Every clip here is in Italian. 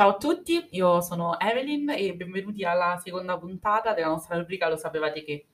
Ciao a tutti, io sono Evelyn e benvenuti alla seconda puntata della nostra rubrica Lo sapevate che?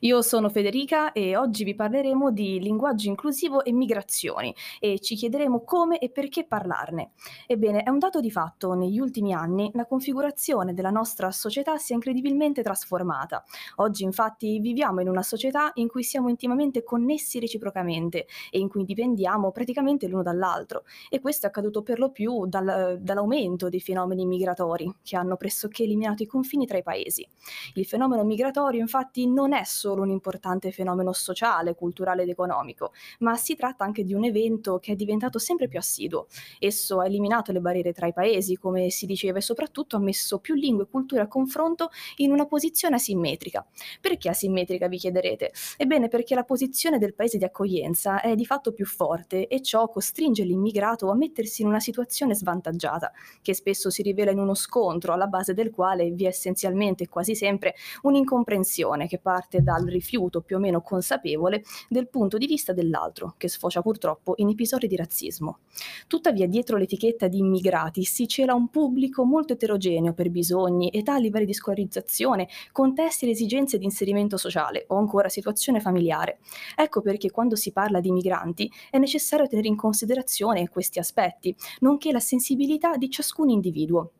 Io sono Federica e oggi vi parleremo di linguaggio inclusivo e migrazioni e ci chiederemo come e perché parlarne. Ebbene, è un dato di fatto, negli ultimi anni la configurazione della nostra società si è incredibilmente trasformata. Oggi infatti viviamo in una società in cui siamo intimamente connessi reciprocamente e in cui dipendiamo praticamente l'uno dall'altro e questo è accaduto per lo più dal, dall'aumento dei fenomeni migratori che hanno pressoché eliminato i confini tra i paesi. Il fenomeno migratorio infatti non è solo un importante fenomeno sociale, culturale ed economico, ma si tratta anche di un evento che è diventato sempre più assiduo. Esso ha eliminato le barriere tra i paesi, come si diceva, e soprattutto ha messo più lingue e culture a confronto in una posizione asimmetrica. Perché asimmetrica, vi chiederete? Ebbene, perché la posizione del paese di accoglienza è di fatto più forte e ciò costringe l'immigrato a mettersi in una situazione svantaggiata, che spesso si rivela in uno scontro alla base del quale vi è essenzialmente quasi sempre un'incomprensione che parte dal rifiuto più o meno consapevole del punto di vista dell'altro, che sfocia purtroppo in episodi di razzismo. Tuttavia, dietro l'etichetta di immigrati si cela un pubblico molto eterogeneo per bisogni, età, livelli di scolarizzazione, contesti ed esigenze di inserimento sociale o ancora situazione familiare. Ecco perché quando si parla di migranti è necessario tenere in considerazione questi aspetti, nonché la sensibilità di ciascun individuo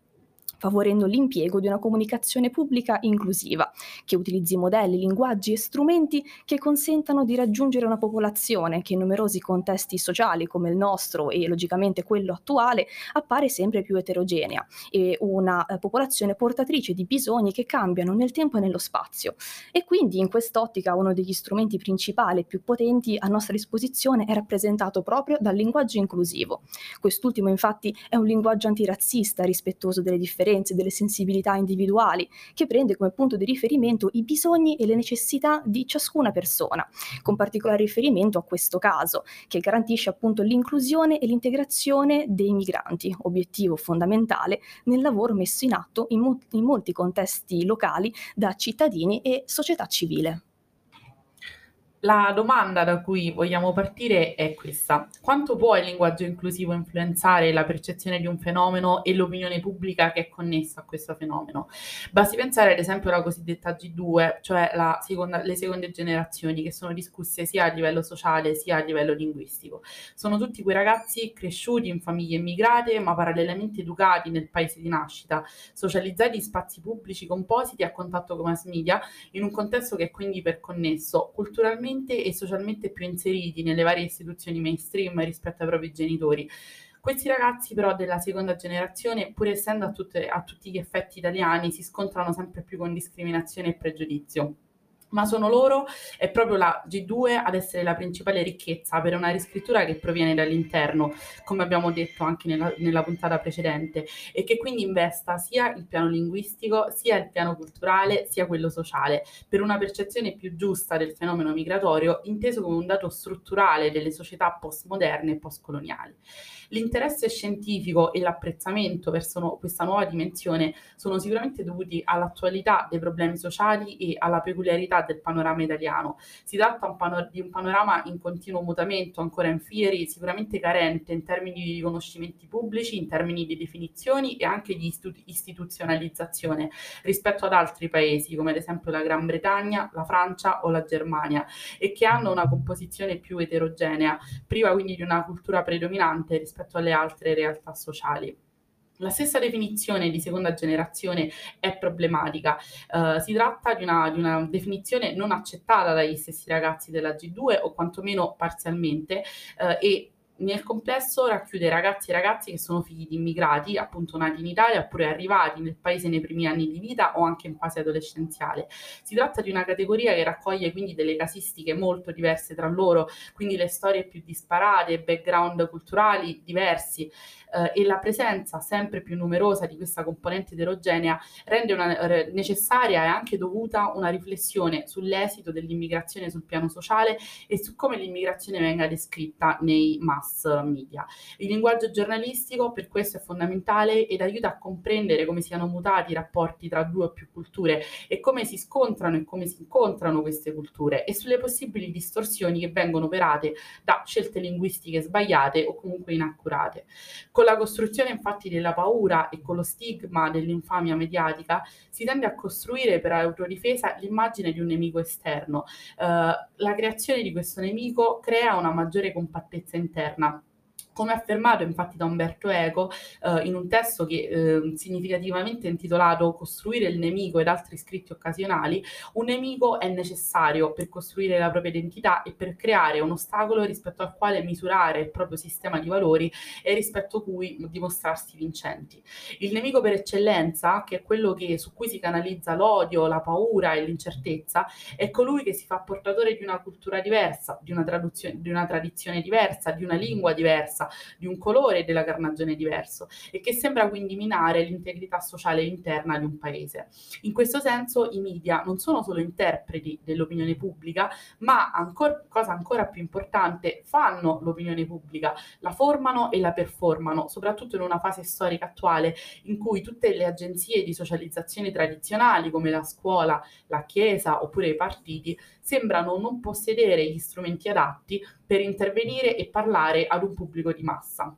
favorendo l'impiego di una comunicazione pubblica inclusiva, che utilizzi modelli, linguaggi e strumenti che consentano di raggiungere una popolazione che in numerosi contesti sociali come il nostro e logicamente quello attuale appare sempre più eterogenea e una eh, popolazione portatrice di bisogni che cambiano nel tempo e nello spazio. E quindi in quest'ottica uno degli strumenti principali e più potenti a nostra disposizione è rappresentato proprio dal linguaggio inclusivo. Quest'ultimo infatti è un linguaggio antirazzista, rispettoso delle differenze differenze, delle sensibilità individuali, che prende come punto di riferimento i bisogni e le necessità di ciascuna persona, con particolare riferimento a questo caso, che garantisce appunto l'inclusione e l'integrazione dei migranti, obiettivo fondamentale nel lavoro messo in atto in, mo- in molti contesti locali da cittadini e società civile. La domanda da cui vogliamo partire è questa: quanto può il linguaggio inclusivo influenzare la percezione di un fenomeno e l'opinione pubblica che è connessa a questo fenomeno? Basti pensare ad esempio alla cosiddetta G2, cioè seconda, le seconde generazioni che sono discusse sia a livello sociale sia a livello linguistico. Sono tutti quei ragazzi cresciuti in famiglie immigrate ma parallelamente educati nel paese di nascita, socializzati in spazi pubblici compositi a contatto con mass media in un contesto che è quindi iperconnesso, culturalmente economicamente e socialmente più inseriti nelle varie istituzioni mainstream rispetto ai propri genitori. Questi ragazzi però della seconda generazione, pur essendo a, tutte, a tutti gli effetti italiani, si scontrano sempre più con discriminazione e pregiudizio ma sono loro, è proprio la G2 ad essere la principale ricchezza per una riscrittura che proviene dall'interno, come abbiamo detto anche nella, nella, puntata precedente, e che quindi investa sia il piano linguistico, sia il piano culturale, sia quello sociale, per una percezione più giusta del fenomeno migratorio, inteso come un dato strutturale delle società postmoderne e postcoloniali. L'interesse scientifico e l'apprezzamento verso no, questa nuova dimensione sono sicuramente dovuti all'attualità dei problemi sociali e alla peculiarità del panorama italiano. Si tratta un pano- di un panorama in continuo mutamento, ancora in fieri, sicuramente carente in termini di riconoscimenti pubblici, in termini di definizioni e anche di istu- istituzionalizzazione rispetto ad altri paesi, come ad esempio la Gran Bretagna, la Francia o la Germania, e che hanno una composizione più eterogenea, priva quindi di una cultura predominante rispetto alle altre realtà sociali. La stessa definizione di seconda generazione è problematica. Uh, si tratta di una, di una, definizione non accettata dagli stessi ragazzi della G2 o quantomeno parzialmente uh, e nel complesso racchiude ragazzi e ragazze che sono figli di immigrati, appunto nati in Italia oppure arrivati nel paese nei primi anni di vita o anche in fase adolescenziale. Si tratta di una categoria che raccoglie quindi delle casistiche molto diverse tra loro, quindi le storie più disparate, background culturali diversi eh, e la presenza sempre più numerosa di questa componente eterogenea rende una, eh, necessaria e anche dovuta una riflessione sull'esito dell'immigrazione sul piano sociale e su come l'immigrazione venga descritta nei mass mass media. Il linguaggio giornalistico per questo è fondamentale ed aiuta a comprendere come siano mutati i rapporti tra due o più culture e come si scontrano e come si incontrano queste culture e sulle possibili distorsioni che vengono operate da scelte linguistiche sbagliate o comunque inaccurate. Con la costruzione infatti della paura e con lo stigma dell'infamia mediatica si tende a costruire per autodifesa l'immagine di un nemico esterno. Uh, la creazione di questo nemico crea una maggiore compattezza interna Now. Come affermato infatti da Umberto Eco eh, in un testo che eh, significativamente intitolato Costruire il nemico ed altri scritti occasionali, un nemico è necessario per costruire la propria identità e per creare un ostacolo rispetto al quale misurare il proprio sistema di valori e rispetto a cui dimostrarsi vincenti. Il nemico per eccellenza, che è quello che, su cui si canalizza l'odio, la paura e l'incertezza, è colui che si fa portatore di una cultura diversa, di una, di una tradizione diversa, di una lingua diversa diversa, di un colore e della carnagione diverso e che sembra quindi minare l'integrità sociale interna di un paese. In questo senso i media non sono solo interpreti dell'opinione pubblica, ma ancora, cosa ancora più importante, fanno l'opinione pubblica, la formano e la performano, soprattutto in una fase storica attuale in cui tutte le agenzie di socializzazione tradizionali come la scuola, la chiesa oppure i partiti sembrano non possedere gli strumenti adatti per intervenire e parlare ad un pubblico di massa.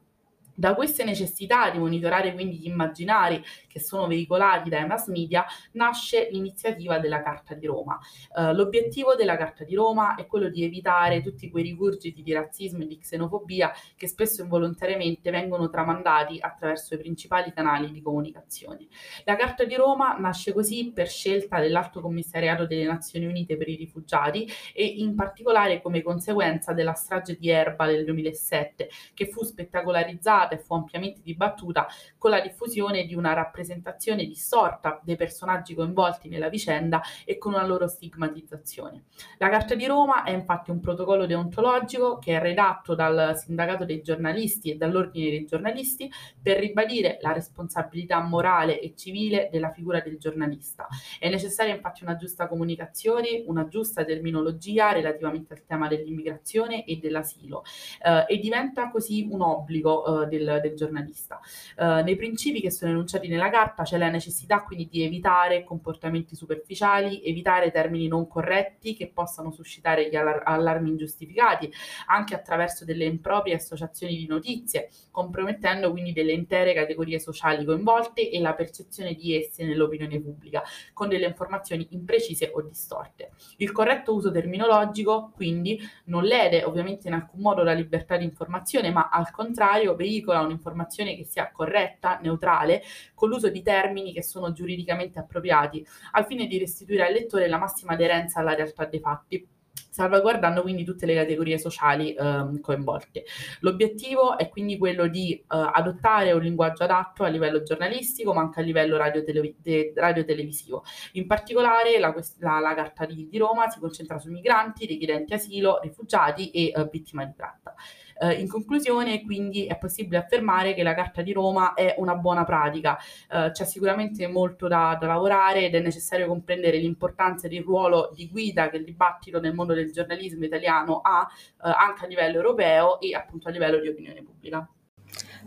Da queste necessità di monitorare quindi gli immaginari che sono veicolati dai mass media nasce l'iniziativa della Carta di Roma. Uh, l'obiettivo della Carta di Roma è quello di evitare tutti quei rigurgiti di razzismo e di xenofobia che spesso involontariamente vengono tramandati attraverso i principali canali di comunicazione. La Carta di Roma nasce così per scelta dell'Alto Commissariato delle Nazioni Unite per i rifugiati e in particolare come conseguenza della strage di Erba del 2007 che fu spettacolarizzata e fu ampiamente dibattuta con la diffusione di una rappresentazione distorta dei personaggi coinvolti nella vicenda e con una loro stigmatizzazione. La Carta di Roma è infatti un protocollo deontologico che è redatto dal Sindacato dei giornalisti e dall'Ordine dei giornalisti per ribadire la responsabilità morale e civile della figura del giornalista. È necessaria infatti una giusta comunicazione, una giusta terminologia relativamente al tema dell'immigrazione e dell'asilo eh, e diventa così un obbligo eh, del, del giornalista. Uh, nei principi che sono enunciati nella carta c'è la necessità quindi di evitare comportamenti superficiali, evitare termini non corretti che possano suscitare gli allar- allarmi ingiustificati, anche attraverso delle improprie associazioni di notizie, compromettendo quindi delle intere categorie sociali coinvolte e la percezione di esse nell'opinione pubblica, con delle informazioni imprecise o distorte. Il corretto uso terminologico quindi non lede ovviamente in alcun modo la libertà di informazione, ma al contrario veicola veicola un'informazione che sia corretta, neutrale, con l'uso di termini che sono giuridicamente appropriati, al fine di restituire al lettore la massima aderenza alla realtà dei fatti salvaguardando quindi tutte le categorie sociali eh, coinvolte. L'obiettivo è quindi quello di eh, adottare un linguaggio adatto a livello giornalistico, ma anche a livello radio-televisivo. In particolare la, la, la Carta di, di, Roma si concentra su migranti, richiedenti asilo, rifugiati e eh, vittime di tratta. Eh, in conclusione, quindi, è possibile affermare che la Carta di Roma è una buona pratica. Eh, c'è sicuramente molto da, da, lavorare ed è necessario comprendere l'importanza del ruolo di guida che il dibattito nel mondo del giornalismo italiano ha eh, anche a livello europeo e appunto a livello di opinione pubblica.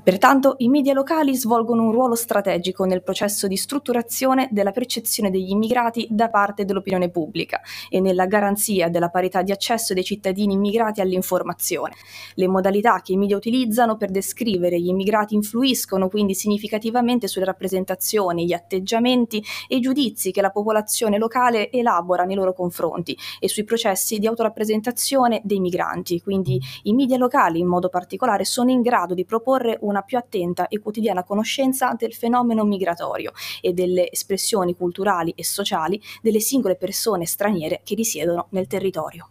Pertanto i media locali svolgono un ruolo strategico nel processo di strutturazione della percezione degli immigrati da parte dell'opinione pubblica e nella garanzia della parità di accesso dei cittadini immigrati all'informazione. Le modalità che i media utilizzano per descrivere gli immigrati influiscono quindi significativamente sulle rappresentazioni, gli atteggiamenti e i giudizi che la popolazione locale elabora nei loro confronti e sui processi di autorappresentazione dei migranti. Quindi i media locali in modo particolare sono in grado di proporre un una più attenta e quotidiana conoscenza del fenomeno migratorio e delle espressioni culturali e sociali delle singole persone straniere che risiedono nel territorio.